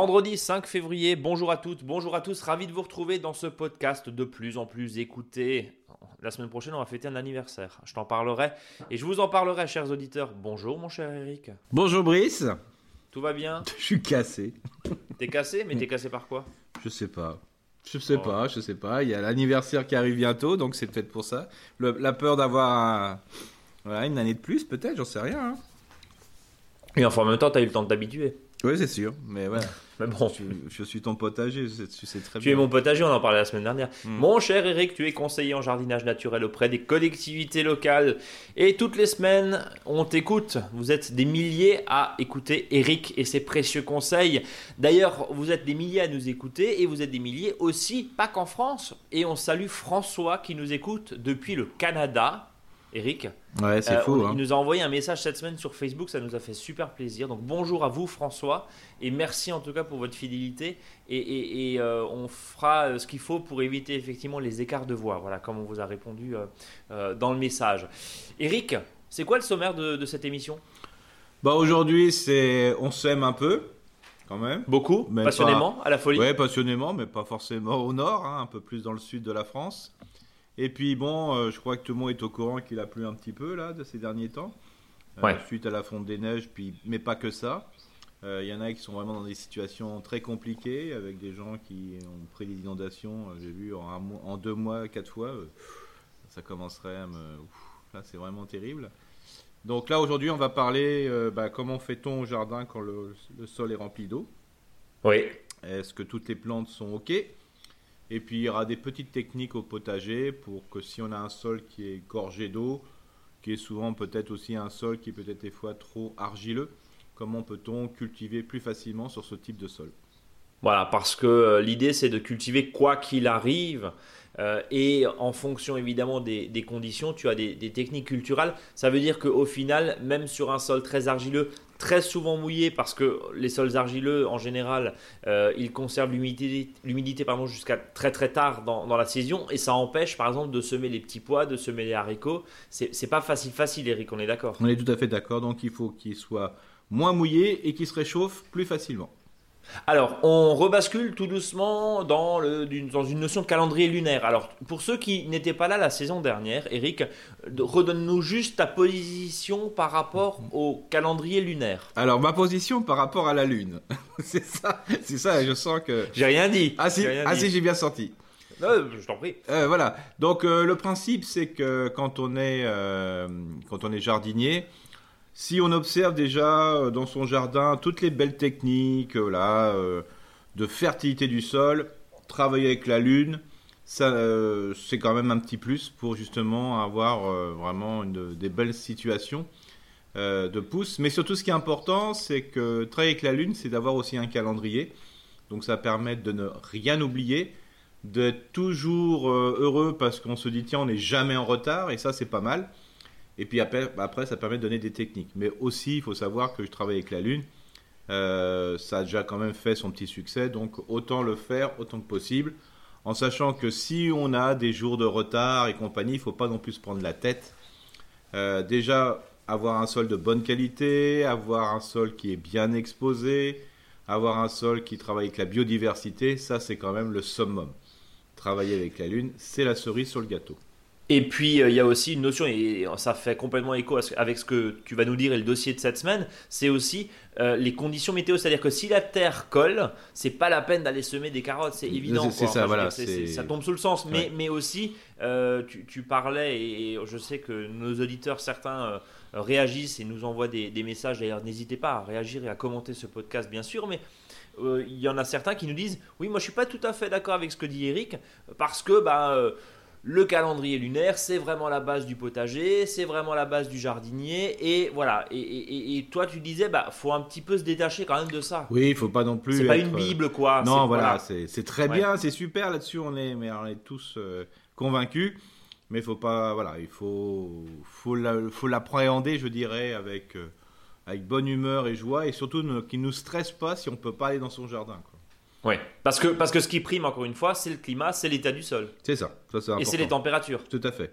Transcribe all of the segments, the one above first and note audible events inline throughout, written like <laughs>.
Vendredi 5 février, bonjour à toutes, bonjour à tous, ravi de vous retrouver dans ce podcast de plus en plus écouté. La semaine prochaine, on va fêter un anniversaire. Je t'en parlerai et je vous en parlerai, chers auditeurs. Bonjour, mon cher Eric. Bonjour Brice. Tout va bien? <laughs> Je suis cassé. T'es cassé, mais t'es cassé par quoi? Je sais pas. Je sais Oh. pas, je sais pas. Il y a l'anniversaire qui arrive bientôt, donc c'est peut-être pour ça. Le- la peur d'avoir un- voilà, une année de plus, peut-être, j'en sais rien. hein. Et enfin, en même temps, t'as eu le temps de t'habituer. Oui, c'est sûr. Mais voilà, Mais bon, je, je suis ton potager, tu sais très tu bien. es mon potager, on en parlait la semaine dernière. Mm. Mon cher Eric, tu es conseiller en jardinage naturel auprès des collectivités locales. Et toutes les semaines, on t'écoute. Vous êtes des milliers à écouter Eric et ses précieux conseils. D'ailleurs, vous êtes des milliers à nous écouter et vous êtes des milliers aussi, pas qu'en France. Et on salue François qui nous écoute depuis le Canada. Eric, Ouais, c'est Euh, fou. hein. Il nous a envoyé un message cette semaine sur Facebook, ça nous a fait super plaisir. Donc bonjour à vous François et merci en tout cas pour votre fidélité et, et- et, euh, on fera euh, ce qu'il faut pour éviter effectivement les écarts de voix. Voilà comme on vous a répondu euh, dans le message. Eric, c'est quoi le sommaire de, de cette émission? Bah aujourd'hui, c'est on s'aime un peu, quand même. Beaucoup, Mais passionnément, à la folie. Ouais, passionnément, mais pas forcément au nord, hein, un peu plus dans le sud de la France. Et puis bon, euh, je crois que tout le monde est au courant qu'il a plu un petit peu là de ces derniers temps, Euh, Ouais. suite à la fonte des neiges, puis mais pas que ça. Euh, Il y en a qui sont vraiment dans des situations très compliquées, avec des gens qui ont pris des inondations. euh, J'ai vu en, un mois- en deux mois, quatre fois, euh, ça commencerait à me. ouf, là, c'est vraiment terrible. Donc là, aujourd'hui, on va parler euh, bah, comment fait-on au jardin quand le- le sol est rempli d'eau? Oui. Est-ce que toutes les plantes sont OK? Et puis il y aura des petites techniques au potager pour que si on a un sol qui est gorgé d'eau, qui est souvent peut-être aussi un sol qui est peut-être des fois trop argileux, comment peut-on cultiver plus facilement sur ce type de sol? Voilà, parce que euh, l'idée c'est de cultiver quoi qu'il arrive. euh, et en fonction évidemment des, conditions, tu as des, techniques culturales. Ça veut dire qu'au final, même sur un sol très argileux, très souvent mouillé, parce que les sols argileux en général, euh, ils conservent l'humidité, jusqu'à très très tard dans, dans la saison, et ça empêche par exemple de semer les petits pois, de semer les haricots. C'est, pas facile facile, Eric, on est d'accord. On est tout à fait d'accord, donc il faut qu'il soit moins mouillé et qu'il se réchauffe plus facilement. Alors, on rebascule tout doucement dans, le, d'une- dans une notion de calendrier lunaire. Alors, pour ceux qui n'étaient pas là la saison dernière, Eric, redonne-nous juste ta position par rapport au calendrier lunaire. Alors ma position par rapport à la Lune, <laughs> c'est ça, c'est ça, je sens que... J'ai rien dit. Ah si, ah, si j'ai bien senti. Euh, je t'en prie. Euh, voilà. Donc euh, le principe, c'est que quand on est quand on est jardinier, si on observe déjà euh, dans son jardin toutes les belles techniques, euh, là, euh, de fertilité du sol, travailler avec la lune, c'est quand même un petit plus pour justement avoir vraiment une- des belles situations de pousse. Mais surtout, ce qui est important, c'est que travailler avec la lune, c'est d'avoir aussi un calendrier. Donc ça permet de ne rien oublier d'être toujours heureux parce qu'on se dit tiens on n'est jamais en retard et ça c'est pas mal et puis après, ça permet de donner des techniques. Mais aussi il faut savoir que je travaille avec la lune. Euh, ça a déjà quand même fait son petit succès donc autant le faire autant que possible en sachant que si on a des jours de retard et compagnie il faut pas non plus se prendre la tête. Euh, déjà avoir un sol de bonne qualité avoir un sol qui est bien exposé avoir un sol qui travaille avec la biodiversité ça c'est quand même le summum. Travailler avec la lune, c'est la cerise sur le gâteau. Et puis, euh, il y a aussi une notion, et ça fait complètement écho ce- avec ce que tu vas nous dire et le dossier de cette semaine, c'est aussi euh, les conditions météo. C'est-à-dire que si la terre colle, c'est pas la peine d'aller semer des carottes, c'est évident. C'est ça, voilà, ça tombe sous le sens. Mais, Ouais. mais aussi, euh, tu, tu parlais, et je sais que nos auditeurs, certains réagissent et nous envoient des, des messages. D'ailleurs, n'hésitez pas à réagir et à commenter ce podcast, bien sûr. Mais euh, il y en a certains qui nous disent Oui, moi je suis pas tout à fait d'accord avec ce que dit Eric, parce que bah, euh, le calendrier lunaire, c'est vraiment la base du potager, c'est vraiment la base du jardinier, et voilà. Et, et- et- et toi, tu disais, bah, faut un petit peu se détacher quand même de ça. Oui, il faut pas non plus. c'est pas être- une bible, quoi. Non, voilà, c'est très Ouais. bien, c'est super là-dessus, on est, mais on est tous euh, convaincus. Mais il faut pas, voilà, il faut, faut la- faut l'appréhender, je dirais, avec, euh, avec bonne humeur et joie, et surtout ne, qu'il nous stresse pas si on peut pas aller dans son jardin. quoi. Ouais. Parce que, parce que ce qui prime, encore une fois, c'est le climat, c'est l'état du sol. C'est ça, ça c'est. Et c'est les températures. Tout à fait.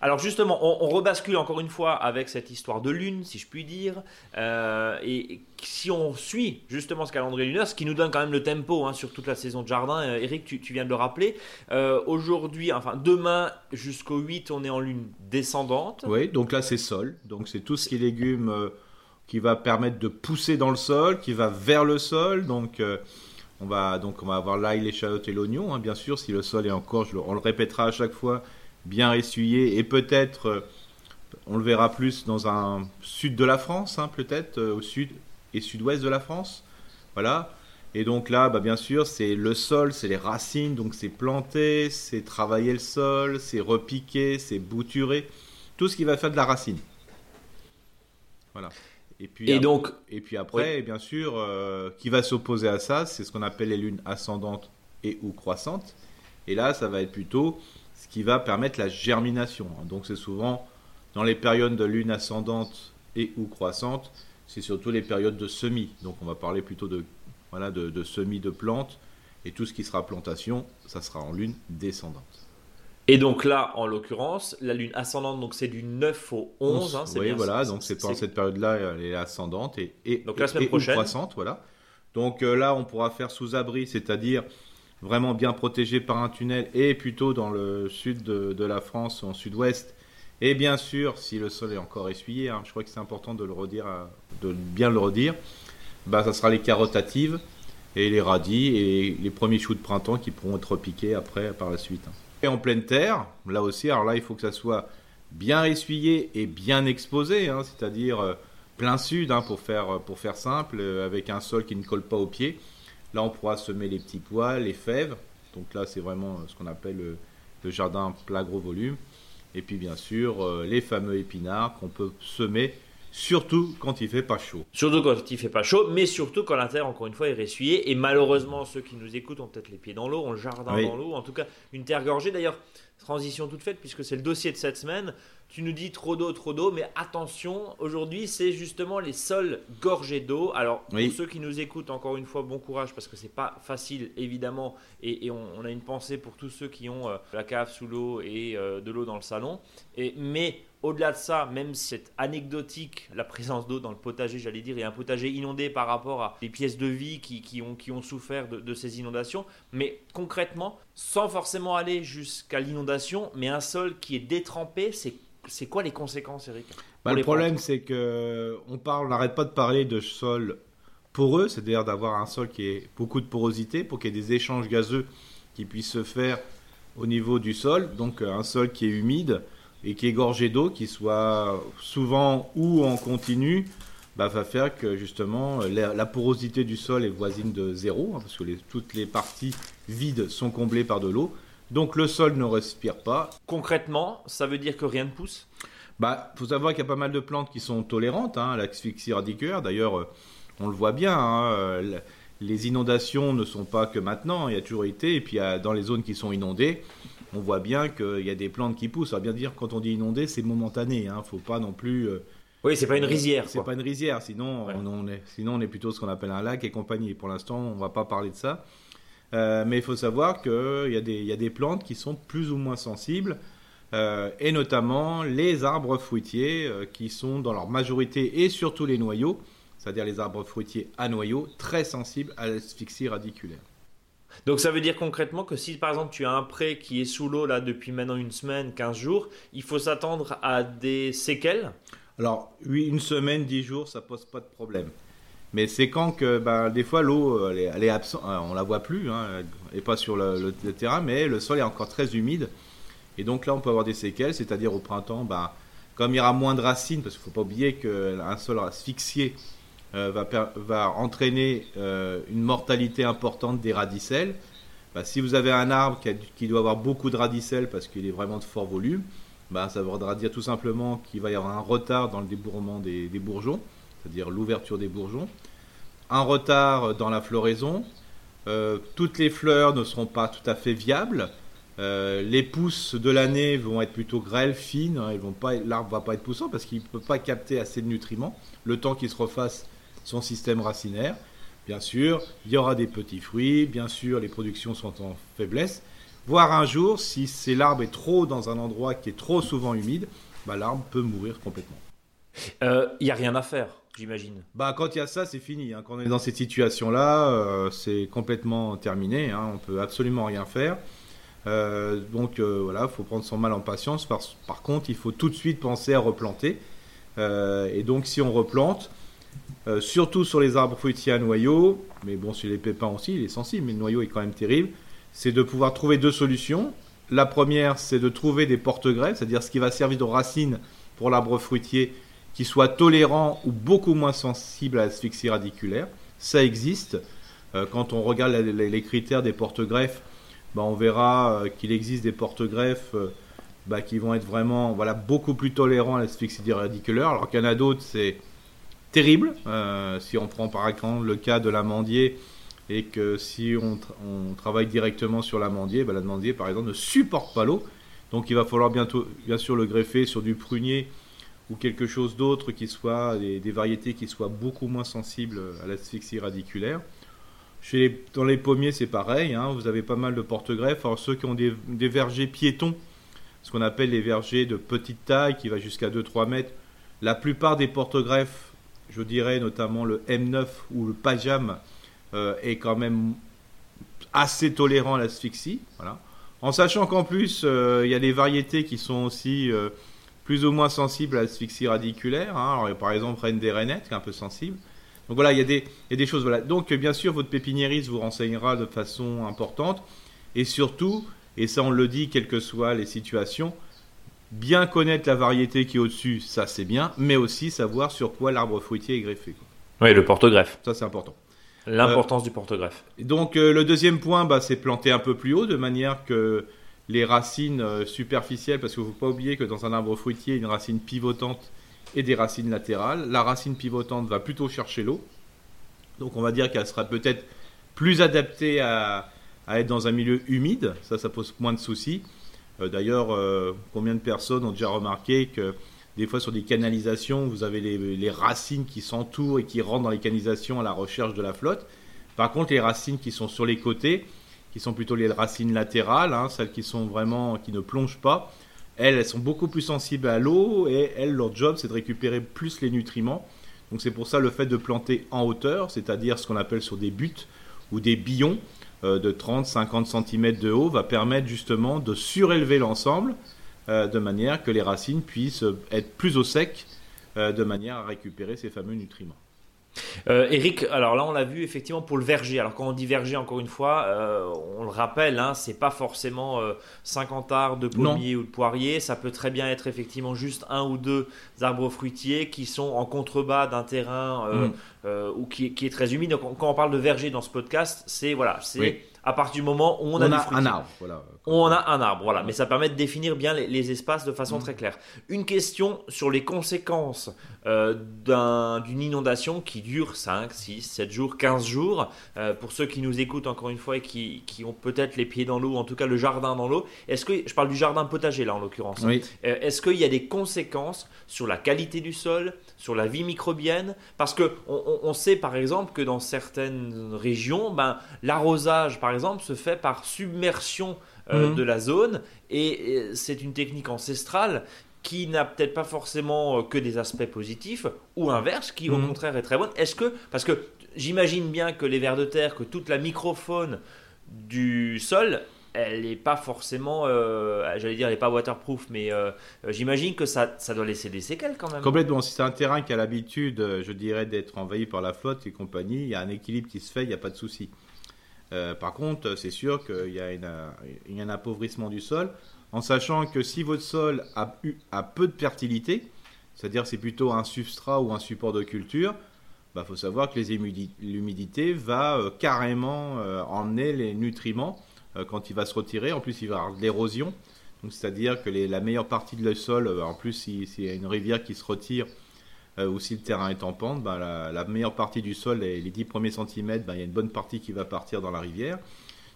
Alors justement, on, rebascule encore une fois avec cette histoire de lune, si je puis dire. Euh, et si on suit justement ce calendrier lunaire, ce qui nous donne quand même le tempo hein, sur toute la saison de jardin, euh, Eric, tu, viens de le rappeler. Euh, aujourd'hui, enfin demain jusqu'au 8, on est en lune descendante. Oui, donc là c'est sol. Donc c'est tout ce qui est légumes qui va permettre de pousser dans le sol, qui va vers le sol. Donc on va donc on va avoir l'ail, l'échalote et l'oignon, hein, bien sûr. Si le sol est encore, on le répétera à chaque fois, bien essuyé et peut-être, euh, on le verra plus dans un sud de la France, hein, peut-être euh, au sud et sud-ouest de la France. Voilà. Et donc là, bah, bien sûr, c'est le sol, c'est les racines, donc c'est planter, c'est travailler le sol, c'est repiquer, c'est bouturer, tout ce qui va faire de la racine. Voilà. Et puis, et donc, et puis après, bien sûr, euh, qui va s'opposer à ça, c'est ce qu'on appelle les lunes ascendantes et ou croissantes. Et là, ça va être plutôt ce qui va permettre la germination. Donc c'est souvent dans les périodes de lune ascendante et ou croissante, c'est surtout les périodes de semis. Donc on va parler plutôt de, voilà, de, semis de plantes, et tout ce qui sera plantation, ça sera en lune descendante. Et donc là, en l'occurrence, la lune ascendante, donc c'est du 9 au 11. Hein, oui, voilà, donc c'est pendant cette période-là, elle est ascendante et, et, donc la semaine prochaine. croissante, voilà. Donc euh, là, on pourra faire sous abri, c'est-à-dire vraiment bien protégé par un tunnel et plutôt dans le sud de, la France, en sud-ouest. Et bien sûr, si le sol est encore essuyé, hein, je crois que c'est important de le redire, de bien le redire, bah, ça sera les carotatives et les radis et les premiers choux de printemps qui pourront être piqués après par la suite. Hein. Et en pleine terre, là aussi, alors là, il faut que ça soit bien essuyé et bien exposé, hein, c'est-à-dire euh, plein sud pour, faire, pour faire simple, euh, avec un sol qui ne colle pas aux pieds. Là, on pourra semer les petits pois, les fèves. Donc là, c'est vraiment euh, ce qu'on appelle le, jardin plat gros volume. Et puis, bien sûr, euh, les fameux épinards qu'on peut semer Surtout quand il fait pas chaud. Surtout quand il fait pas chaud, mais surtout quand la terre, encore une fois, est ressuyée. Et malheureusement, ceux qui nous écoutent ont peut-être les pieds dans l'eau, ont le jardin dans l'eau. En tout cas, une terre gorgée. D'ailleurs, transition toute faite, puisque c'est le dossier de cette semaine. Tu nous dis trop d'eau, trop d'eau, mais attention, aujourd'hui, c'est justement les sols gorgés d'eau. Alors, pour ceux qui nous écoutent, encore une fois, bon courage, parce que c'est pas facile, évidemment, et, on, a une pensée pour tous ceux qui ont euh, la cave sous l'eau et euh, de l'eau dans le salon. Et, mais au-delà de ça, même c'est anecdotique, la présence d'eau dans le potager, j'allais dire, et un potager inondé par rapport à des pièces de vie qui, ont, qui ont souffert de, de, ces inondations, mais concrètement, sans forcément aller jusqu'à l'inondation, mais un sol qui est détrempé, c'est c'est quoi les conséquences, Eric bah, Le problème, c'est que on parle, n'arrête pas de parler de sol poreux, c'est-à-dire d'avoir un sol qui ait beaucoup de porosité pour qu'il y ait des échanges gazeux qui puissent se faire au niveau du sol. Donc un sol qui est humide et qui est gorgé d'eau, qui soit souvent ou en continu, bah, va faire que justement la, porosité du sol est voisine de zéro, hein, parce que toutes les parties vides sont comblées par de l'eau. Donc le sol ne respire pas. Concrètement, ça veut dire que rien ne pousse? Bah, faut savoir qu'il y a pas mal de plantes qui sont tolérantes hein, à l'asphyxie radiculaire. D'ailleurs, euh, on le voit bien. Hein, euh, les inondations ne sont pas que maintenant. Il y a toujours été. Et puis dans les zones qui sont inondées, on voit bien qu'il y a des plantes qui poussent. Ça veut bien dire quand on dit inondé, c'est momentané. Hein, faut pas non plus. Euh, oui, c'est pas une rizière. C'est pas une rizière. Sinon, on, est, sinon on est plutôt ce qu'on appelle un lac et compagnie. Pour l'instant, on va pas parler de ça. Euh, mais il faut savoir qu'il y, y, a des plantes qui sont plus ou moins sensibles, euh, et notamment les arbres fruitiers euh, qui sont dans leur majorité, et surtout les noyaux, c'est-à-dire les arbres fruitiers à noyaux, très sensibles à l'asphyxie radiculaire. Donc ça veut dire concrètement que si par exemple tu as un pré qui est sous l'eau là depuis maintenant une semaine, 15 jours, il faut s'attendre à des séquelles? Alors oui, une semaine, 10 jours, ça pose pas de problème. Mais c'est quand que ben, des fois l'eau elle est, elle absente, euh, on la voit plus, hein, elle n'est pas sur le, terrain, mais le sol est encore très humide. Et donc là on peut avoir des séquelles, c'est-à-dire au printemps, ben, comme il y aura moins de racines, parce qu'il ne faut pas oublier qu'un sol asphyxié euh, va, entraîner euh, une mortalité importante des radicelles. Ben, si vous avez un arbre qui, doit avoir beaucoup de radicelles parce qu'il est vraiment de fort volume, ben, ça voudra dire tout simplement qu'il va y avoir un retard dans le débourrement des bourgeons c'est-à-dire l'ouverture des bourgeons. Un retard dans la floraison. Euh, toutes les fleurs ne seront pas tout à fait viables. Les pousses de l'année vont être plutôt grêles, fines. Hein, l'arbre ne va pas être poussant parce qu'il ne peut pas capter assez de nutriments. Le temps qu'il se refasse son système racinaire. Bien sûr, il y aura des petits fruits. Bien sûr, les productions sont en faiblesse. voire un jour, si l'arbre est trop dans un endroit qui est trop souvent humide, bah, l'arbre peut mourir complètement. Il euh, n'y a rien à faire, j'imagine. Bah, quand il y a ça, c'est fini. Hein. Quand on est dans cette situation-là, euh, c'est complètement terminé. Hein. On peut absolument rien faire. Euh, donc voilà, il faut prendre son mal en patience. Par, par, contre, il faut tout de suite penser à replanter. et donc, si on replante, surtout sur les arbres fruitiers à noyau, mais bon, sur les pépins aussi, il est sensible, mais le noyau est quand même terrible, c'est de pouvoir trouver deux solutions. La première, c'est de trouver des porte-greffes, c'est-à-dire ce qui va servir de racine pour l'arbre fruitier qui soit tolérant ou beaucoup moins sensible à l'asphyxie radiculaire. Ça existe. Euh, quand on regarde les, critères des porte-greffes, bah, on verra euh, qu'il existe des porte-greffes euh, bah, qui vont être vraiment voilà, beaucoup plus tolérants à l'asphyxie radiculaire, alors qu'il y en a d'autres, c'est terrible. si on prend par exemple le cas de l'amandier, et que si on, travaille directement sur l'amandier, bah, l'amandier par exemple ne supporte pas l'eau. Donc il va falloir bientôt, bien sûr le greffer sur du prunier ou quelque chose d'autre qui soit des, variétés qui soient beaucoup moins sensibles à l'asphyxie radiculaire. Chez dans les pommiers, c'est pareil. Hein, vous avez pas mal de porte-greffes. Alors ceux qui ont des, vergers piétons, ce qu'on appelle les vergers de petite taille, qui va jusqu'à 2-3 mètres, la plupart des porte-greffes, je dirais notamment le M9 ou le Pajam, euh, est quand même assez tolérant à l'asphyxie. Voilà. En sachant qu'en plus, euh, il y a des variétés qui sont aussi euh, plus ou moins sensibles à l'asphyxie radiculaire. Hein. Alors, par exemple, Reine des Rainettes, qui est un peu sensible. Donc voilà, il y, y a des choses. Voilà. Donc, bien sûr, votre pépiniériste vous renseignera de façon importante. Et surtout, et ça on le dit, quelles que soient les situations, bien connaître la variété qui est au-dessus, ça c'est bien, mais aussi savoir sur quoi l'arbre fruitier est greffé. Oui, le porte-greffe. Ça c'est important. L'importance du porte-greffe. Donc euh, le deuxième point, bah, c'est planter un peu plus haut, de manière que les racines euh, superficielles, parce qu'il ne faut pas oublier que dans un arbre fruitier, il y a une racine pivotante et des racines latérales. La racine pivotante va plutôt chercher l'eau. Donc on va dire qu'elle sera peut-être plus adaptée à, être dans un milieu humide. Ça, ça pose moins de soucis. Euh, d'ailleurs, euh, combien de personnes ont déjà remarqué que des fois sur des canalisations, vous avez les, racines qui s'entourent et qui rentrent dans les canalisations à la recherche de la flotte. Par contre, les racines qui sont sur les côtés, qui sont plutôt les racines latérales, hein, celles qui sont vraiment qui ne plongent pas. Elles, elles sont beaucoup plus sensibles à l'eau et elles, leur job, c'est de récupérer plus les nutriments. Donc c'est pour ça le fait de planter en hauteur, c'est-à-dire ce qu'on appelle sur des buttes ou des billons de 30-50 cm de haut, va permettre justement de surélever l'ensemble euh, de manière que les racines puissent être plus au sec, euh, de manière à récupérer ces fameux nutriments. Euh, Eric, alors là on l'a vu effectivement pour le verger. Alors quand on dit verger, encore une fois, euh, on le rappelle, hein, c'est pas forcément 50 euh, arbres de pommiers ou de poiriers. Ça peut très bien être effectivement juste un ou deux arbres fruitiers qui sont en contrebas d'un terrain mm. ou qui, est très humide. Donc quand on parle de verger dans ce podcast, c'est voilà, c'est à partir du moment où on, a, un arbre. Voilà. On a un arbre, voilà. Mais ça permet de définir bien les, espaces de façon mm. très claire. Une question sur les conséquences euh, d'une inondation qui dure 5, 6, 7 jours, 15 jours. Euh, pour ceux qui nous écoutent encore une fois et qui, ont peut-être les pieds dans l'eau, en tout cas le jardin dans l'eau, est-ce que, je parle du jardin potager là en l'occurrence, oui. Euh, est-ce qu'il y a des conséquences sur la qualité du sol, sur la vie microbienne? Parce que on, sait par exemple que dans certaines régions, ben, l'arrosage par exemple se fait par submersion mhm. de la zone et c'est une technique ancestrale qui n'a peut-être pas forcément euh, que des aspects positifs, ou inverse, qui au mhm. contraire est très bonne. Est-ce que, parce que j'imagine bien que les vers de terre, que toute la microfaune du sol, elle n'est pas forcément, euh, j'allais dire, elle n'est pas waterproof, mais euh, j'imagine que ça, ça doit laisser des séquelles quand même. Complètement. Si c'est un terrain qui a l'habitude, je dirais, d'être envahi par la flotte et compagnie, il y a un équilibre qui se fait, il n'y a pas de souci. par contre, c'est sûr qu'il y, a un appauvrissement du sol en sachant que si votre sol a, eu, peu de fertilité, c'est-à-dire c'est plutôt un substrat ou un support de culture, il bah, faut savoir que l'humidité va euh, carrément euh, emmener les nutriments euh, quand il va se retirer. En plus, il va avoir de l'érosion. C'est-à-dire que la meilleure partie de le sol, en plus, s'il y a une rivière qui se retire ou si le terrain est en pente, bah, la, meilleure partie du sol, les, les 10 premiers centimètres, bah, il y a une bonne partie qui va partir dans la rivière.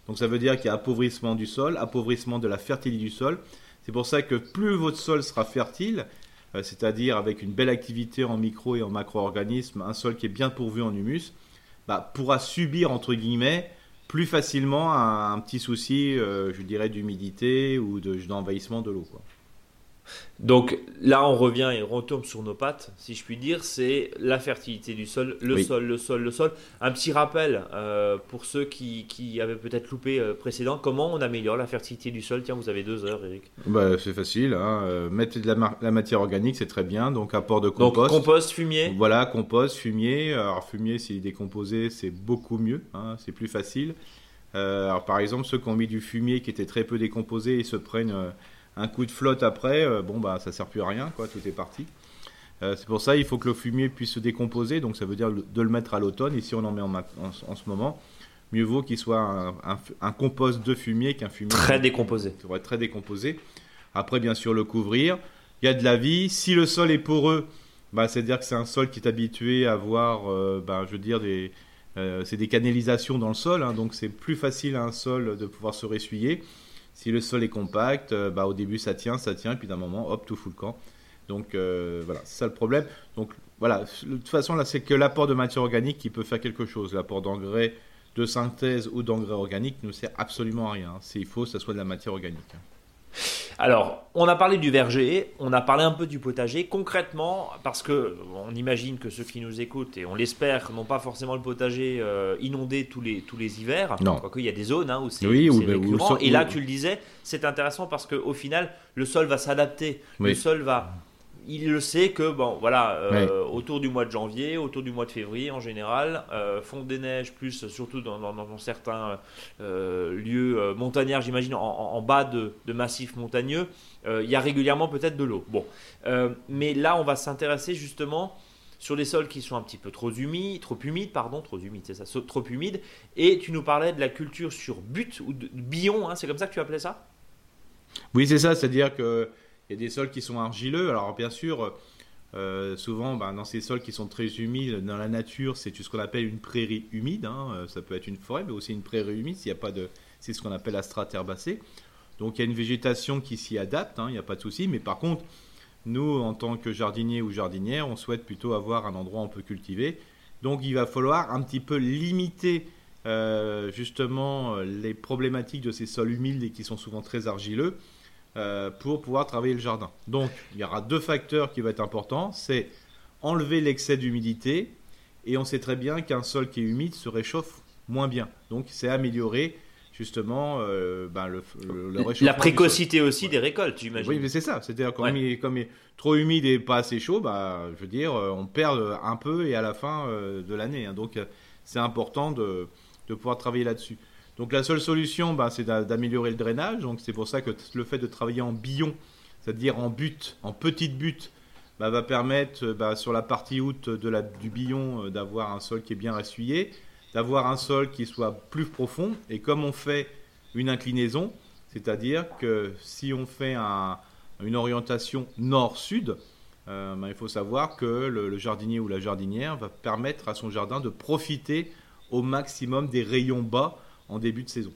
Donc ça veut dire qu'il y a appauvrissement du sol, appauvrissement de la fertilité du sol. C'est pour ça que plus votre sol sera fertile, euh, c'est-à-dire avec une belle activité en micro et en macro-organismes, un sol qui est bien pourvu en humus, bah, pourra subir entre guillemets plus facilement un, petit souci, je dirais, d'humidité ou d'envahissement de, l'eau. Donc là, on revient et on retombe sur nos pattes, si je puis dire, c'est la fertilité du sol, le sol, le sol, le sol. Un petit rappel euh, pour ceux qui, avaient peut-être loupé euh, précédent, comment on améliore la fertilité du sol? Tiens, vous avez deux heures, Eric. Bah, c'est facile, hein. Euh, mettre de la, matière organique, c'est très bien, donc apport de compost. Donc compost, fumier Voilà, compost, fumier. Alors fumier, s'il est décomposé, c'est beaucoup mieux, hein, c'est plus facile. alors par exemple, ceux qui ont mis du fumier qui était très peu décomposé, ils se prennent un coup de flotte après, euh, bon bah ça sert plus à rien, quoi, tout est parti. Euh, c'est pour ça il faut que le fumier puisse se décomposer, donc ça veut dire de le mettre à l'automne. Ici on en met en, en, ce moment. Mieux vaut qu'il soit un, compost de fumier qu'un fumier très décomposé. Être très décomposé. Après bien sûr le couvrir. Il y a de la vie. Si le sol est poreux, bah, c'est-à-dire que c'est un sol qui est habitué à avoir, euh, bah, je veux dire, des, c'est des canalisations dans le sol, hein, donc c'est plus facile à un sol de pouvoir se ressuyer. Si le sol est compact, euh, bah, au début ça tient, ça tient, et puis d'un moment, hop, tout fout le camp. Donc euh, voilà, c'est ça le problème. Donc voilà, de toute façon là, c'est que l'apport de matière organique qui peut faire quelque chose. L'apport d'engrais de synthèse ou d'engrais organique ne sert absolument à rien. C'est il faut que ça soit de la matière organique. Alors, on a parlé du verger, on a parlé un peu du potager. Concrètement, parce que on imagine que ceux qui nous écoutent, et on l'espère, n'ont pas forcément le potager euh, inondé tous les, tous les hivers. Non. Quoique, il y a des zones hein, où c'est oui, récurrent. et là, tu le disais, c'est intéressant parce qu'au final, le sol va s'adapter. Le sol va il le sait que, bon, voilà, euh, autour du mois de janvier, autour du mois de février en général, euh, fond des neiges, plus surtout dans, certains euh, lieux montagnards, j'imagine, en, bas de, massifs montagneux, il y a régulièrement peut-être de l'eau. Bon, mais là, on va s'intéresser justement sur les sols qui sont un petit peu trop humides, trop humides, pardon, trop humides, c'est ça, trop humides. Et tu nous parlais de la culture sur but ou de billon, hein, c'est comme ça que tu appelais ça? Oui, c'est ça, c'est-à-dire que il y a des sols qui sont argileux. Alors bien sûr, euh, souvent ben, dans ces sols qui sont très humides, dans la nature, c'est ce qu'on appelle une prairie humide. Hein. Euh, ça peut être une forêt, mais aussi une prairie humide s'il n'y a pas de... C'est ce qu'on appelle la strate herbacée. Donc il y a une végétation qui s'y adapte, hein, il n'y a pas de souci. Mais par contre, nous, en tant que jardinier ou jardinière, on souhaite plutôt avoir un endroit où on peut cultiver. Donc il va falloir un petit peu limiter euh, justement les problématiques de ces sols humides et qui sont souvent très argileux euh, pour pouvoir travailler le jardin. Donc, il y aura deux facteurs qui vont être importants. C'est enlever l'excès d'humidité et on sait très bien qu'un sol qui est humide se réchauffe moins bien. Donc, c'est améliorer justement euh, ben, le, réchauffement. La précocité aussi des récoltes, j'imagine. Oui, mais c'est ça. C'est-à-dire comme, il, comme il est trop humide et pas assez chaud, bah, je veux dire, euh, on perd un peu et à la fin de l'année. Hein. Donc, c'est important de, de pouvoir travailler là-dessus. Donc la seule solution, bah, c'est d'améliorer le drainage. Donc c'est pour ça que le fait de travailler en billon, c'est-à-dire en butte, en petite butte, bah, va permettre bah, sur la partie haute du billon euh, d'avoir un sol qui est bien essuyé, d'avoir un sol qui soit plus profond. Et comme on fait une inclinaison, c'est-à-dire que si on fait une orientation nord-sud, euh, il faut savoir que le, jardinier ou la jardinière va permettre à son jardin de profiter au maximum des rayons bas en début de saison.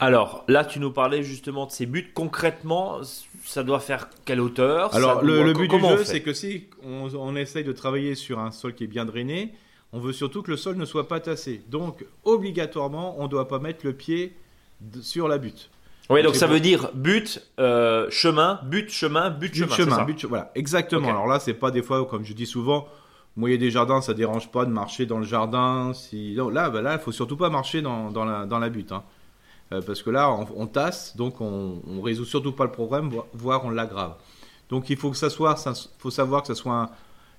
Alors là, tu nous parlais justement de ces buts. Concrètement, ça doit faire quelle hauteur? Alors le, but du jeu, c'est que si on, essaye de travailler sur un sol qui est bien drainé, on veut surtout que le sol ne soit pas tassé. Donc obligatoirement, on ne doit pas mettre le pied sur la butte. Oui, donc ça veut dire but, euh, chemin, but, chemin, but, chemin. chemin but, voilà, exactement. Alors là, c'est pas des fois, comme je dis souvent, Mouiller des jardins, ça dérange pas de marcher dans le jardin. Si... là, bah il faut surtout pas marcher dans, dans, la, dans la butte. Hein. Euh, parce que là, on, tasse, donc on, on résout surtout pas le problème, voire on l'aggrave. Donc il faut que ça soit, ça, faut savoir que ça soit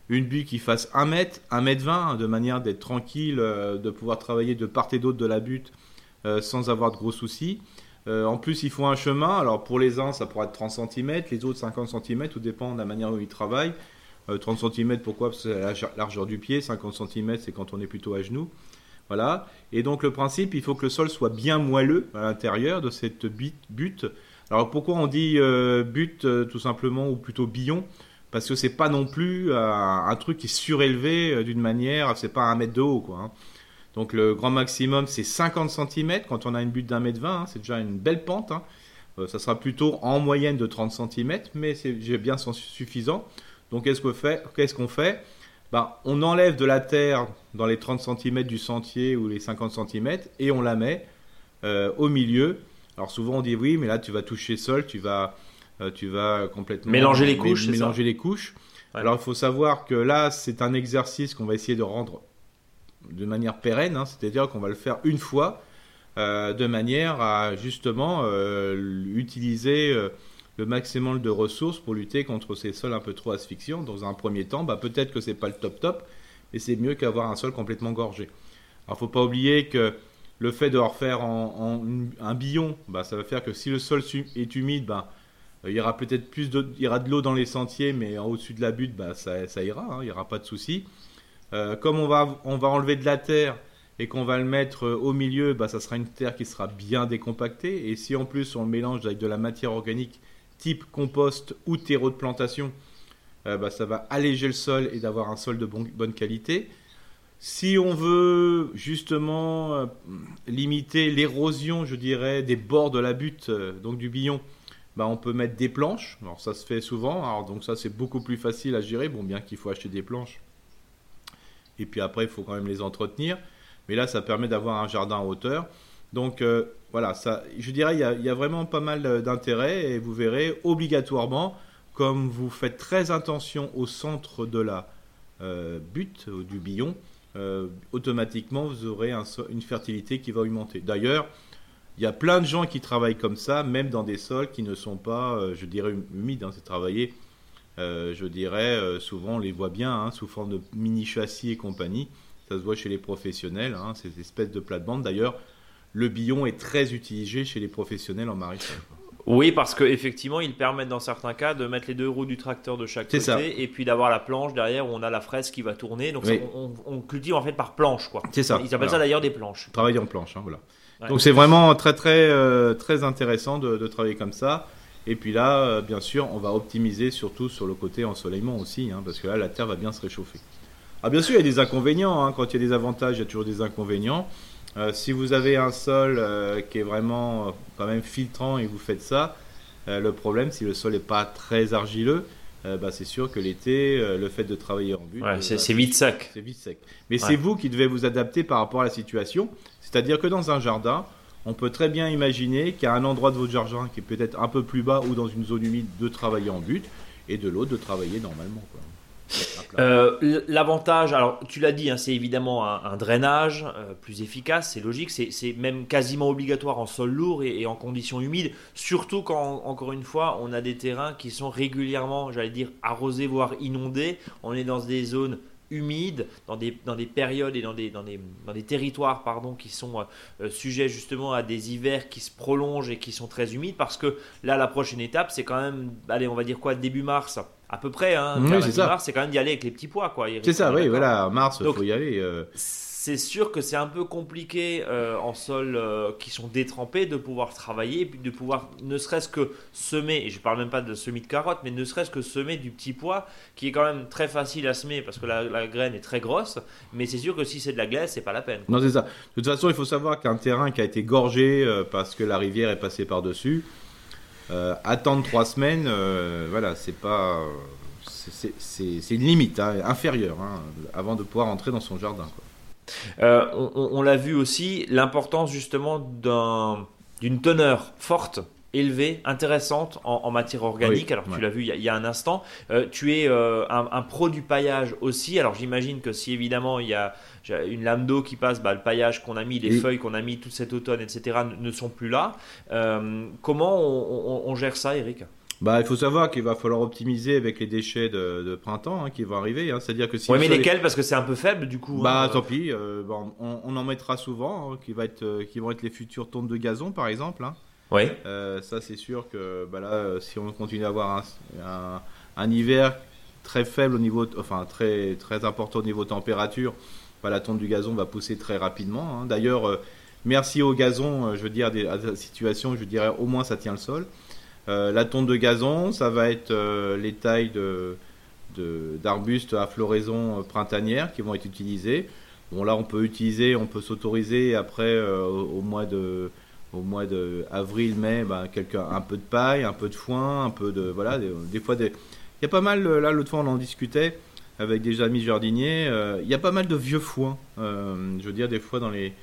une butte qui fasse 1 mètre, 1 mètre 20, hein, de manière d'être tranquille, euh, de pouvoir travailler de part et d'autre de la butte euh, sans avoir de gros soucis. en plus, il faut un chemin. Alors pour les uns, ça pourrait être 30 cm, les autres 50 cm, tout dépend de la manière dont ils travaillent. 30 euh, cm, pourquoi Parce que c'est la largeur du pied. 50 cm, c'est quand on est plutôt à genoux. Voilà. Et donc le principe, il faut que le sol soit bien moelleux à l'intérieur de cette butte. Alors pourquoi on dit euh, butte euh, tout simplement ou plutôt billon? Parce que c'est pas non plus un truc qui est surélevé d'une manière, c'est pas un mètre de haut quoi. Hein. Donc le grand maximum c'est 50 cm quand on a une butte d'un mètre 20, hein, c'est déjà une belle pente. Hein. ça sera plutôt en moyenne de 30 cm, mais c'est bien suffisant. Donc qu'est-ce qu'on fait, qu'est-ce qu'on fait? Ben, on enlève de la terre dans les 30 cm du sentier ou les 50 cm et on la met euh, au milieu. Alors souvent on dit oui, mais là tu vas toucher sol, tu vas, euh, tu vas complètement mélanger les couches. Mélanger les couches. Alors il faut savoir que là c'est un exercice qu'on va essayer de rendre de manière pérenne, hein. c'est-à-dire qu'on va le faire une fois euh, de manière à justement utiliser le maximum de ressources pour lutter contre ces sols un peu trop asphyxiants. Dans un premier temps, bah, peut-être que c'est pas le top top, mais c'est mieux qu'avoir un sol complètement gorgé. Alors faut pas oublier que le fait de refaire en, un billon, bah, ça va faire que si le sol est humide, bah, il y aura peut-être plus de, il y aura de l'eau dans les sentiers, mais en au-dessus de la butte, bah, ça, ça ira, hein, il n'y aura pas de souci. Euh, comme on va, on va enlever de la terre et qu'on va le mettre euh, au milieu, bah, ça sera une terre qui sera bien décompactée. Et si en plus on le mélange avec de la matière organique type compost ou terreau de plantation, euh, bah, ça va alléger le sol et d'avoir un sol de bonne qualité. Si on veut justement euh, limiter l'érosion, je dirais, des bords de la butte, euh, donc du billon, bah, on peut mettre des planches. Alors ça se fait souvent, alors donc ça c'est beaucoup plus facile à gérer, bon bien qu'il faut acheter des planches. Et puis après il faut quand même les entretenir. Mais là ça permet d'avoir un jardin en hauteur. Donc voilà, ça, je dirais, il y, a, vraiment pas mal d'intérêt et vous verrez obligatoirement, comme vous faites très attention au centre de la euh, butte, du billon, euh, automatiquement vous aurez une fertilité qui va augmenter. D'ailleurs, il y a plein de gens qui travaillent comme ça, même dans des sols qui ne sont pas, euh, je dirais, humides. Hein, c'est travailler, je dirais, souvent on les voit bien, hein, sous forme de mini châssis et compagnie. Ça se voit chez les professionnels, hein, ces espèces de plates-bandes. D'ailleurs, le billon est très utilisé chez les professionnels en maraîchage. Oui, parce qu'effectivement, ils permettent dans certains cas de mettre les deux roues du tracteur de chaque côté et puis d'avoir la planche derrière où on a la fraise qui va tourner. Donc on, cultive en fait par planche. quoi. C'est ça. Ils appellent ça d'ailleurs des planches. Travailler en planche, hein, voilà. Donc c'est vraiment très très euh, très intéressant de, travailler comme ça. Et puis là, euh, bien sûr, on va optimiser surtout sur le côté ensoleillement aussi, hein, parce que là, la terre va bien se réchauffer. Ah, bien sûr, il y a des inconvénients. Hein. Quand il y a des avantages, il y a toujours des inconvénients. Euh, si vous avez un sol euh, qui est vraiment euh, quand même filtrant et vous faites ça, le problème, si le sol n'est pas très argileux, bah, c'est sûr que l'été, le fait de travailler en but, c'est vite sec. C'est vite sec. Mais c'est vous qui devez vous adapter par rapport à la situation. C'est-à-dire que dans un jardin, on peut très bien imaginer qu'à un endroit de votre jardin qui est peut-être un peu plus bas ou dans une zone humide, de travailler en but, et de l'autre de travailler normalement. Quoi. Euh, l'avantage, alors tu l'as dit, hein, c'est évidemment un, drainage euh, plus efficace, c'est logique, c'est même quasiment obligatoire en sol lourd et, en conditions humides, surtout quand, encore une fois, on a des terrains qui sont régulièrement, j'allais dire, arrosés, voire inondés. On est dans des zones humides, dans des, dans des périodes et dans des, dans des, dans des territoires pardon, qui sont euh, sujets justement à des hivers qui se prolongent et qui sont très humides, parce que là, la prochaine étape, c'est quand même, allez, on va dire quoi, début mars à peu près. Hein, c'est quand même d'y aller avec les petits pois, quoi. C'est ça, oui, voilà, mars, il faut y aller. Euh. C'est sûr que c'est un peu compliqué euh, en sol euh, qui sont détrempés de pouvoir travailler, puis de pouvoir ne serait-ce que semer, et je parle même pas de semis de carottes, mais ne serait-ce que semer du petit pois, qui est quand même très facile à semer parce que la, graine est très grosse, mais c'est sûr que si c'est de la glace, c'est pas la peine. Non, c'est ça. De toute façon, il faut savoir qu'un terrain qui a été gorgé parce que la rivière est passée par-dessus, attendre trois semaines, euh, voilà, c'est pas. C'est une limite hein, inférieure hein, avant de pouvoir entrer dans son jardin. Euh, on, l'a vu aussi, l'importance justement d'une teneur forte élevée, intéressante en, matière organique. alors tu l'as vu il y, a, un instant. tu es un, un, pro du paillage aussi. Alors j'imagine que si évidemment il y a une lame d'eau qui passe, bah, le paillage qu'on a mis, les feuilles qu'on a mis tout cet automne, etc., ne sont plus là. Euh, comment on, gère ça, Eric? Bah, il faut savoir qu'il va falloir optimiser avec les déchets de, printemps hein, qui vont arriver. Hein. C'est-à-dire que si oui, mais lesquels? Parce que c'est un peu faible du coup. Bah, hein. tant pis. Euh, on, en mettra souvent, qui, va être, euh, qui vont être les futures tonnes de gazon, par exemple. Oui. ça, c'est sûr que bah, là, si on continue à avoir un, hiver très faible au niveau, enfin très très important au niveau température, la tonte du gazon va pousser très rapidement. Hein. D'ailleurs, euh, merci au gazon, euh, je veux dire, à la situation, je dirais au moins ça tient le sol. Euh, la tonte de gazon, ça va être les tailles d'arbustes à floraison printanière qui vont être utilisées. Bon là on peut utiliser, on peut s'autoriser après au, mois de au mois de avril mai ben, un peu de paille, un peu de foin, un peu de voilà des, fois des il y a pas mal là l'autre fois on en discutait avec des amis jardiniers. Il y a pas mal de vieux foins. je veux dire, des fois dans les.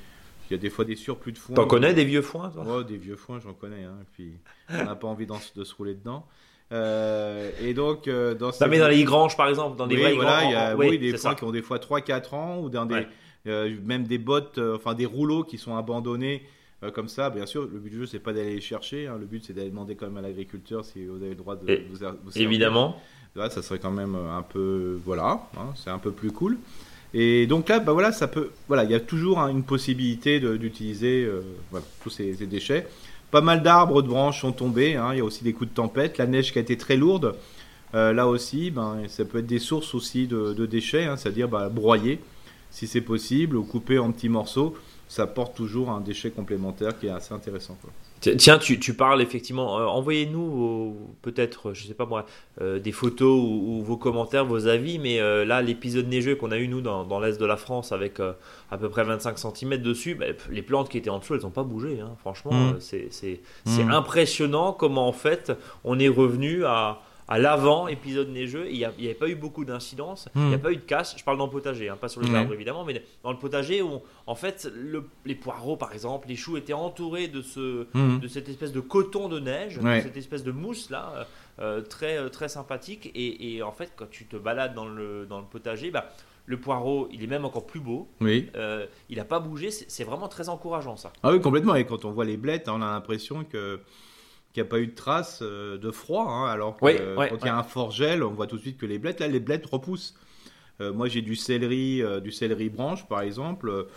Il y a des fois des surplus de foin. T'en connais des vieux foins toi? Des vieux foins, j'en connais. Hein, puis on n'a pas envie de se rouler dedans. Euh, et donc, euh, dans Ça met dans les granges, par exemple, dans des oui, voilà, il y a, oui, des foins qui ont des fois 3-4 ans, ou dans des, euh, même des bottes, enfin des rouleaux qui sont abandonnés comme ça. Bien sûr, le but du jeu, c'est pas d'aller les chercher. Hein. le but, c'est d'aller demander quand même à l'agriculteur si vous avez le droit de vous, vous Évidemment. Là, ça serait quand même un peu, voilà, hein, c'est un peu plus cool. Et donc là, bah voilà, ça peut, voilà, il y a toujours hein, une possibilité d'utiliser voilà, tous ces, ces déchets. Pas mal d'arbres, de branches sont tombés. Il y a aussi des coups de tempête. La neige qui a été très lourde. Euh, là aussi, ben, ça peut être des sources aussi de, déchets, c'est-à-dire bah, broyer si c'est possible ou couper en petits morceaux. Ça porte toujours un déchet complémentaire qui est assez intéressant. Tiens, tu, parles effectivement. Euh, envoyez-nous peut-être, je sais pas moi, euh, des photos ou, vos commentaires, vos avis. Mais euh, là, l'épisode neigeux qu'on a eu nous dans, l'est de la France avec à peu près 25 cm dessus, bah, les plantes qui étaient en dessous, elles n'ont pas bougé. Hein. Franchement, mmh. c'est mmh. impressionnant comment en fait on est revenu à, à l'avant épisode neigeux, il n'y avait pas eu beaucoup d'incidences, il n'y a hmm. pas eu de casse. Je parle dans le potager, hein, pas sur les arbres évidemment, mais dans le potager où en fait les poireaux par exemple, les choux étaient entourés de, ce, hmm. de cette espèce de coton de neige, de cette espèce de mousse là. Euh, euh, très, euh, très sympathique et, en fait quand tu te balades dans le, dans le potager bah, le poireau, il est même encore plus beau. Oui. il n'a pas bougé. C'est vraiment très encourageant, ça. Ah oui, complètement. Et quand on voit les blettes, on a l'impression que qu'il n'y a pas eu de traces euh, de froid. Hein, alors que quand il y a un fort gel, on voit tout de suite que les blettes, là, les blettes repoussent. Euh, moi, j'ai du céleri, euh, du céleri branche, par exemple.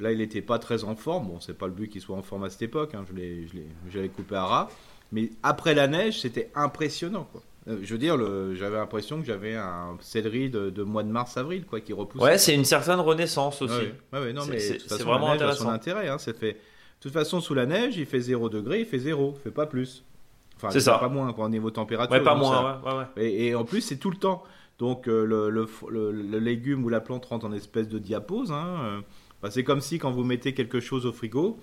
Là, il n'était pas très en forme. Bon, c'est pas le but qu'il soit en forme à cette époque. Hein. Je l'avais coupé à ras. Mais après la neige, c'était impressionnant. Quoi. je veux dire, j'avais l'impression que j'avais un céleri de, mois de mars-avril quoi, qui repousse. Ouais, c'est une certaine renaissance aussi. Ouais, ouais, non, mais c'est vraiment intéressant. son intérêt. Hein, c'est fait de toute façon, sous la neige, il fait 0 degré, il fait 0, il fait pas plus. Enfin, c'est ça. Pas moins, quoi, au niveau température. Ouais, pas moins, ouais, ouais, Et, en plus, c'est tout le temps. Donc, euh, le, le, légume ou la plante rentre en espèce de diapose. Hein. Euh, bah, c'est comme si, quand vous mettez quelque chose au frigo,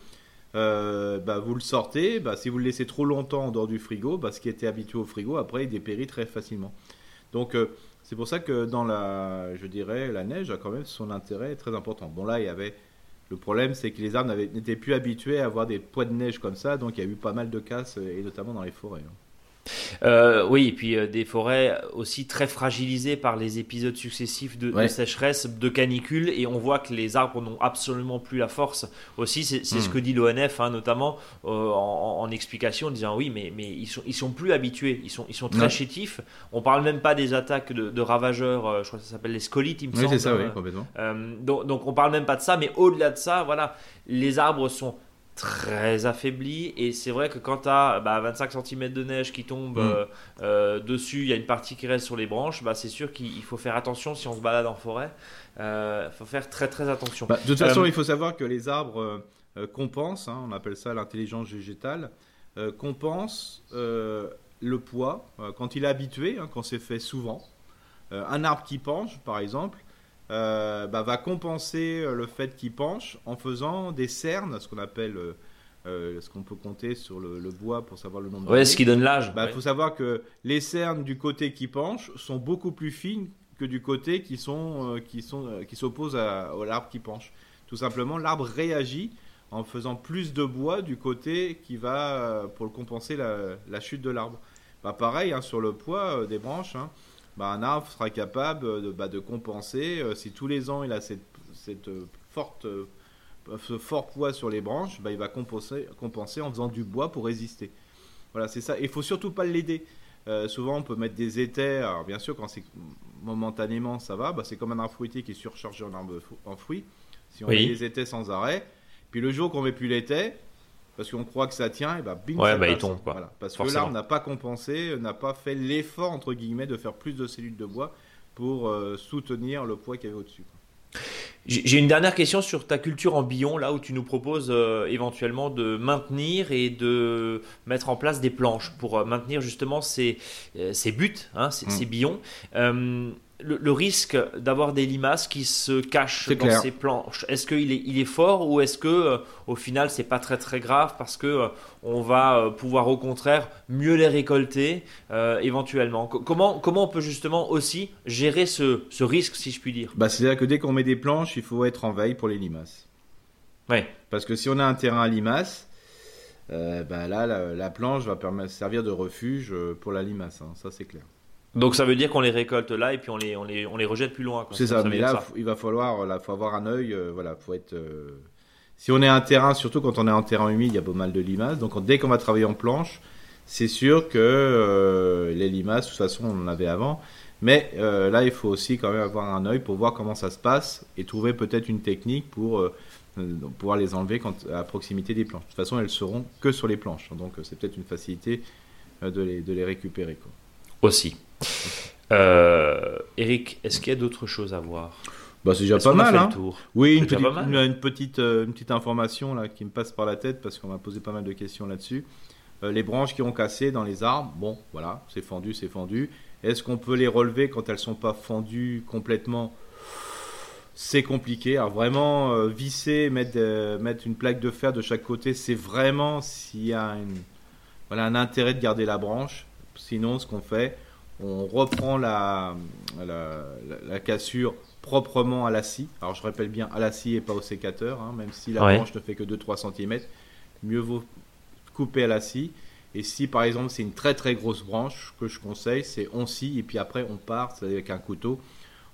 euh, bah, vous le sortez. Bah, si vous le laissez trop longtemps en dehors du frigo, bah, ce qui était habitué au frigo, après, il dépérit très facilement. Donc, c'est pour ça que dans la, je dirais, la neige a quand même son intérêt très important. Bon, là, il y avait le problème, c'est que les arbres n'étaient plus habitués à avoir des poids de neige comme ça, donc il y a eu pas mal de casses, et notamment dans les forêts. Hein. Euh, oui, et puis euh, des forêts aussi très fragilisées par les épisodes successifs de, sécheresse, de canicule, et on voit que les arbres n'ont absolument plus la force. Aussi, c'est ce hmm. que dit l'ONF, hein, notamment euh, en, explication, en disant oui, mais, mais ils, sont, ils sont plus habitués, ils sont, ils sont très chétifs. On parle même pas des attaques de, ravageurs, je crois que ça s'appelle les scolites, il me oui, c'est ça, oui, complètement. donc, donc on parle même pas de ça, mais au-delà de ça, voilà, les arbres sont très affaibli. Et c'est vrai que quand tu as 25 cm de neige qui tombe mm. euh, euh, dessus, il y a une partie qui reste sur les branches, bah, c'est sûr qu'il faut faire attention si on se balade en forêt. Il euh, faut faire très très attention. Bah, de toute façon, il faut savoir que les arbres compensent, hein, on appelle ça l'intelligence végétale, compensent le poids quand il est habitué, hein, quand c'est fait souvent. un arbre qui penche, par exemple, euh, bah, va compenser euh, le fait qu'il penche en faisant des cernes, ce qu'on appelle, euh, ce qu'on peut compter sur le, bois pour savoir le nombre. Ouais, ce qui donne l'âge. Il bah, faut savoir que les cernes du côté qui penche sont beaucoup plus fines que du côté qui sont qui sont qui s'oppose à, l'arbre qui penche. Tout simplement, l'arbre réagit en faisant plus de bois du côté qui va pour compenser la, chute de l'arbre. Bah, pareil hein, sur le poids des branches. Hein, bah, un arbre sera capable de, bah, de compenser. Euh, si tous les ans il a cette, cette euh, forte, euh, ce fort poids sur les branches, bah, il va compenser, compenser en faisant du bois pour résister. Voilà, c'est ça. Il faut surtout pas l'aider. souvent, on peut mettre des étais. Alors, bien sûr, quand c'est momentanément, ça va. Bah, c'est comme un arbre fruitier qui est surchargé en, arbre, en fruits. Si on met des étais sans arrêt, puis le jour qu'on met plus l'étais, parce qu'on croit que ça tient, et bah bing, ouais, bah, il tombe. Parce que l'arbre n'a pas compensé, n'a pas fait l'effort, entre guillemets, de faire plus de cellules de bois pour euh, soutenir le poids qu'il y avait au-dessus. J'ai une dernière question sur ta culture en billon, là où tu nous proposes euh, éventuellement de maintenir et de mettre en place des planches pour euh, maintenir justement ces, ces buts, hein, ces, mm. billons. Le, risque d'avoir des limaces qui se cachent dans clair. ces planches, est-ce qu'il est, il est fort ou est-ce que euh, au final c'est pas très très grave parce que euh, on va euh, pouvoir au contraire mieux les récolter éventuellement? Co- comment, comment on peut justement aussi gérer ce, ce risque si je puis dire? Bah, C'est-à-dire que dès qu'on met des planches, il faut être en veille pour les limaces. Ouais. Parce que si on a un terrain à limaces, bah là, la, la planche va permettre, servir de refuge pour la limace. hein, ça, c'est clair. Donc ça veut dire qu'on les récolte là et puis on les, on les, on les rejette plus loin. C'est ça, mais là, il va falloir, là, faut avoir un œil, euh, voilà, faut être. euh, Si on est un terrain, surtout quand on est en terrain humide, il y a pas mal de limaces. Donc dès qu'on va travailler en planche, c'est sûr que euh, les limaces, de toute façon, on en avait avant. Mais euh, là, il faut aussi quand même avoir un œil pour voir comment ça se passe et trouver peut-être une technique pour euh, pouvoir les enlever quand, à proximité des planches. De toute façon, elles seront que sur les planches. Donc c'est peut-être une facilité de, les, de les récupérer. Quoi. Aussi. Euh, Eric, est-ce qu'il y a d'autres choses à voir? Bah, c'est déjà pas mal. Hein. Oui, déjà petite, pas mal. une petite, euh, une petite information là, qui me passe par la tête parce qu'on m'a posé pas mal de questions là-dessus. Euh, les branches qui ont cassé dans les arbres, bon, voilà, c'est fendu, c'est fendu. Est-ce qu'on peut les relever quand elles sont pas fendues complètement? C'est compliqué. Alors vraiment, euh, visser, mettre, euh, mettre une plaque de fer de chaque côté, c'est vraiment s'il y a une, voilà, un intérêt de garder la branche. Sinon, ce qu'on fait, on reprend la, la, la- la cassure proprement à la scie. Alors je rappelle bien à la scie et pas au sécateur, hein, même si la Ouais. branche ne fait que 2-3 cm. Mieux vaut couper à la scie. Et si par exemple c'est une très très grosse branche, que je conseille, c'est on scie et puis après on part, c'est-à-dire avec un couteau,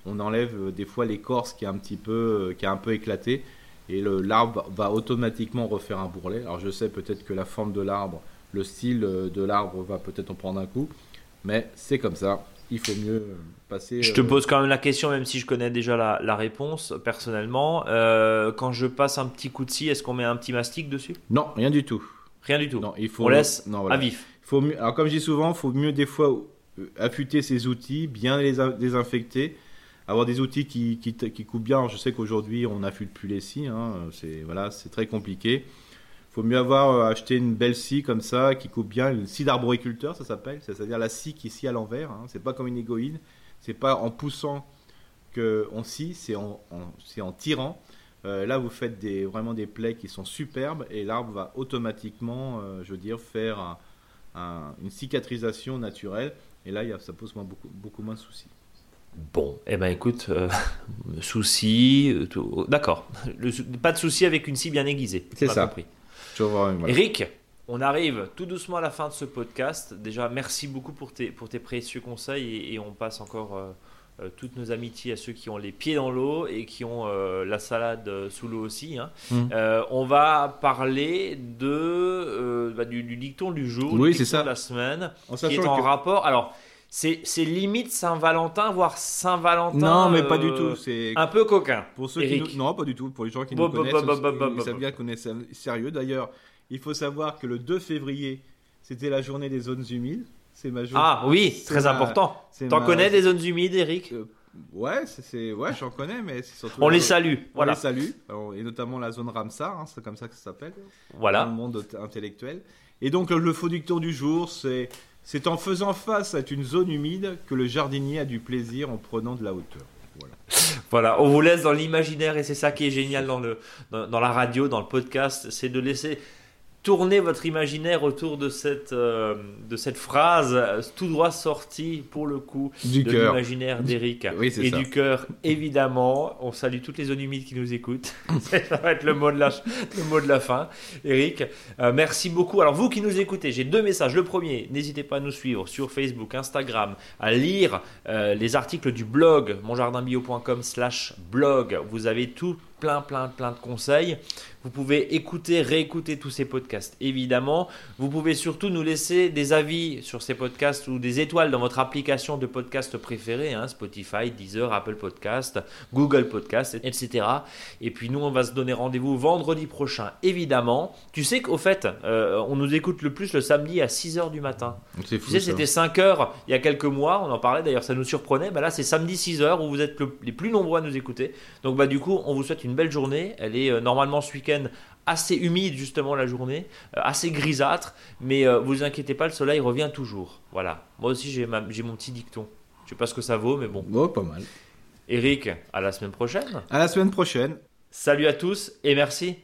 on enlève euh, des fois l'écorce qui est un petit peu, euh, qui a un peu éclaté. Et l'arbre va automatiquement refaire un bourrelet. Alors je sais peut-être que la forme de l'arbre, le style euh, de l'arbre va peut-être en prendre un coup, mais c'est comme ça. Il faut mieux euh, passer. Je te euh, pose quand même la question, même si je connais déjà la, la réponse personnellement. Euh, quand je passe un petit coup de scie, est-ce qu'on met un petit mastic dessus? Non, rien du tout. Rien du tout. Non, il faut. On laisse non, voilà. à vif. Faut mieux, alors comme je dis souvent, il faut mieux des fois affûter ses outils, bien les désinfecter, avoir des outils qui, qui, coupent bien. Alors, je sais qu'aujourd'hui on n'affûte plus les scies, hein, c'est voilà, c'est très compliqué. Il faut mieux avoir euh, acheté une belle scie comme ça qui coupe bien, une scie d'arboriculteur ça s'appelle, c'est-à-dire la scie qui scie à l'envers. Hein, c'est pas comme une égoïne, c'est pas en poussant que on scie, c'est en, en- c'est en tirant. Euh, là, vous faites des, vraiment des plaies qui sont superbes et l'arbre va automatiquement, euh, je veux dire, faire un- un- une cicatrisation naturelle. Et là, il y a- ça pose moins- beaucoup, beaucoup moins de soucis. Bon, eh ben écoute, euh, souci, tout- d'accord. Pas de souci avec une scie bien aiguisée. C'est ça. compris. Voilà. Eric, on arrive tout doucement à la fin de ce podcast. Déjà, merci beaucoup pour tes, pour tes précieux conseils et, et on passe encore euh, euh, toutes nos amitiés à ceux qui ont les pieds dans l'eau et qui ont euh, la salade sous l'eau aussi. hein. Euh, on va parler de, euh, bah, du, du dicton du jour, Oui, du c'est dicton ça. de la semaine, En qui est en que- rapport. Alors, c'est limite Saint-Valentin, voire Saint-Valentin. Non, mais pas euh, du tout. C'est Un peu coquin. pour ceux Eric. qui nous... non, pas du tout. Pour les gens qui nous connaissent, ils savent bien qu'on est sérieux. D'ailleurs, il faut savoir que le 2 février, c'était la journée des zones humides. C'est ma journée. Ah oui, très ma- important. T'en ma- connais des zones humides, Eric Euh, Ouais, c'est- ouais, j'en connais, mais c'est surtout. On les salue. On Voilà. les salue, et notamment la zone Ramsar, hein, c'est comme ça que ça s'appelle. dans Voilà. le monde intellectuel. Et donc le, le faux dicton du jour, c'est c'est en faisant face à une zone humide que le jardinier a du plaisir en prenant de la hauteur. Voilà. Voilà, on vous laisse dans l'imaginaire et c'est ça qui est génial dans, le, dans, dans la radio, dans le podcast, c'est de laisser tourner votre imaginaire autour de cette, euh, de cette phrase euh, tout droit sortie pour le coup Du de l'imaginaire d'Eric Oui, et ça. du cœur évidemment. On salue toutes les zones humides qui nous écoutent. <laughs> ça va être le mot de la, le mot de la fin. Eric, euh, merci beaucoup. Alors vous qui nous écoutez, j'ai deux messages. Le premier, n'hésitez pas à nous suivre sur Facebook, Instagram, à lire euh, les articles du blog monjardinbio.com slash blog. Vous avez tout plein plein plein de conseils. Vous pouvez écouter, réécouter tous ces podcasts, évidemment. Vous pouvez surtout nous laisser des avis sur ces podcasts ou des étoiles dans votre application de podcast préférée, hein, Spotify, Deezer, Apple Podcast, Google Podcast, etc. Et puis nous, on va se donner rendez-vous vendredi prochain, évidemment. Tu sais qu'au fait, euh, on nous écoute le plus le samedi à 6h du matin. C'est Tu fou. sais, ça. c'était 5 heures il y a quelques mois, on en parlait d'ailleurs, ça nous surprenait. Bah là, c'est samedi 6 heures où vous êtes le- les plus nombreux à nous écouter. Donc, bah, du coup, on vous souhaite une belle journée. Elle est euh, normalement ce week-end assez humide, justement, la journée, euh, assez grisâtre, mais euh, vous inquiétez pas, le soleil revient toujours. Voilà. Moi aussi, j'ai mon petit dicton. sais pas ce que ça vaut, mais bon. Bon, pas mal. Eric, à la semaine prochaine. À la semaine prochaine. Salut à tous et merci.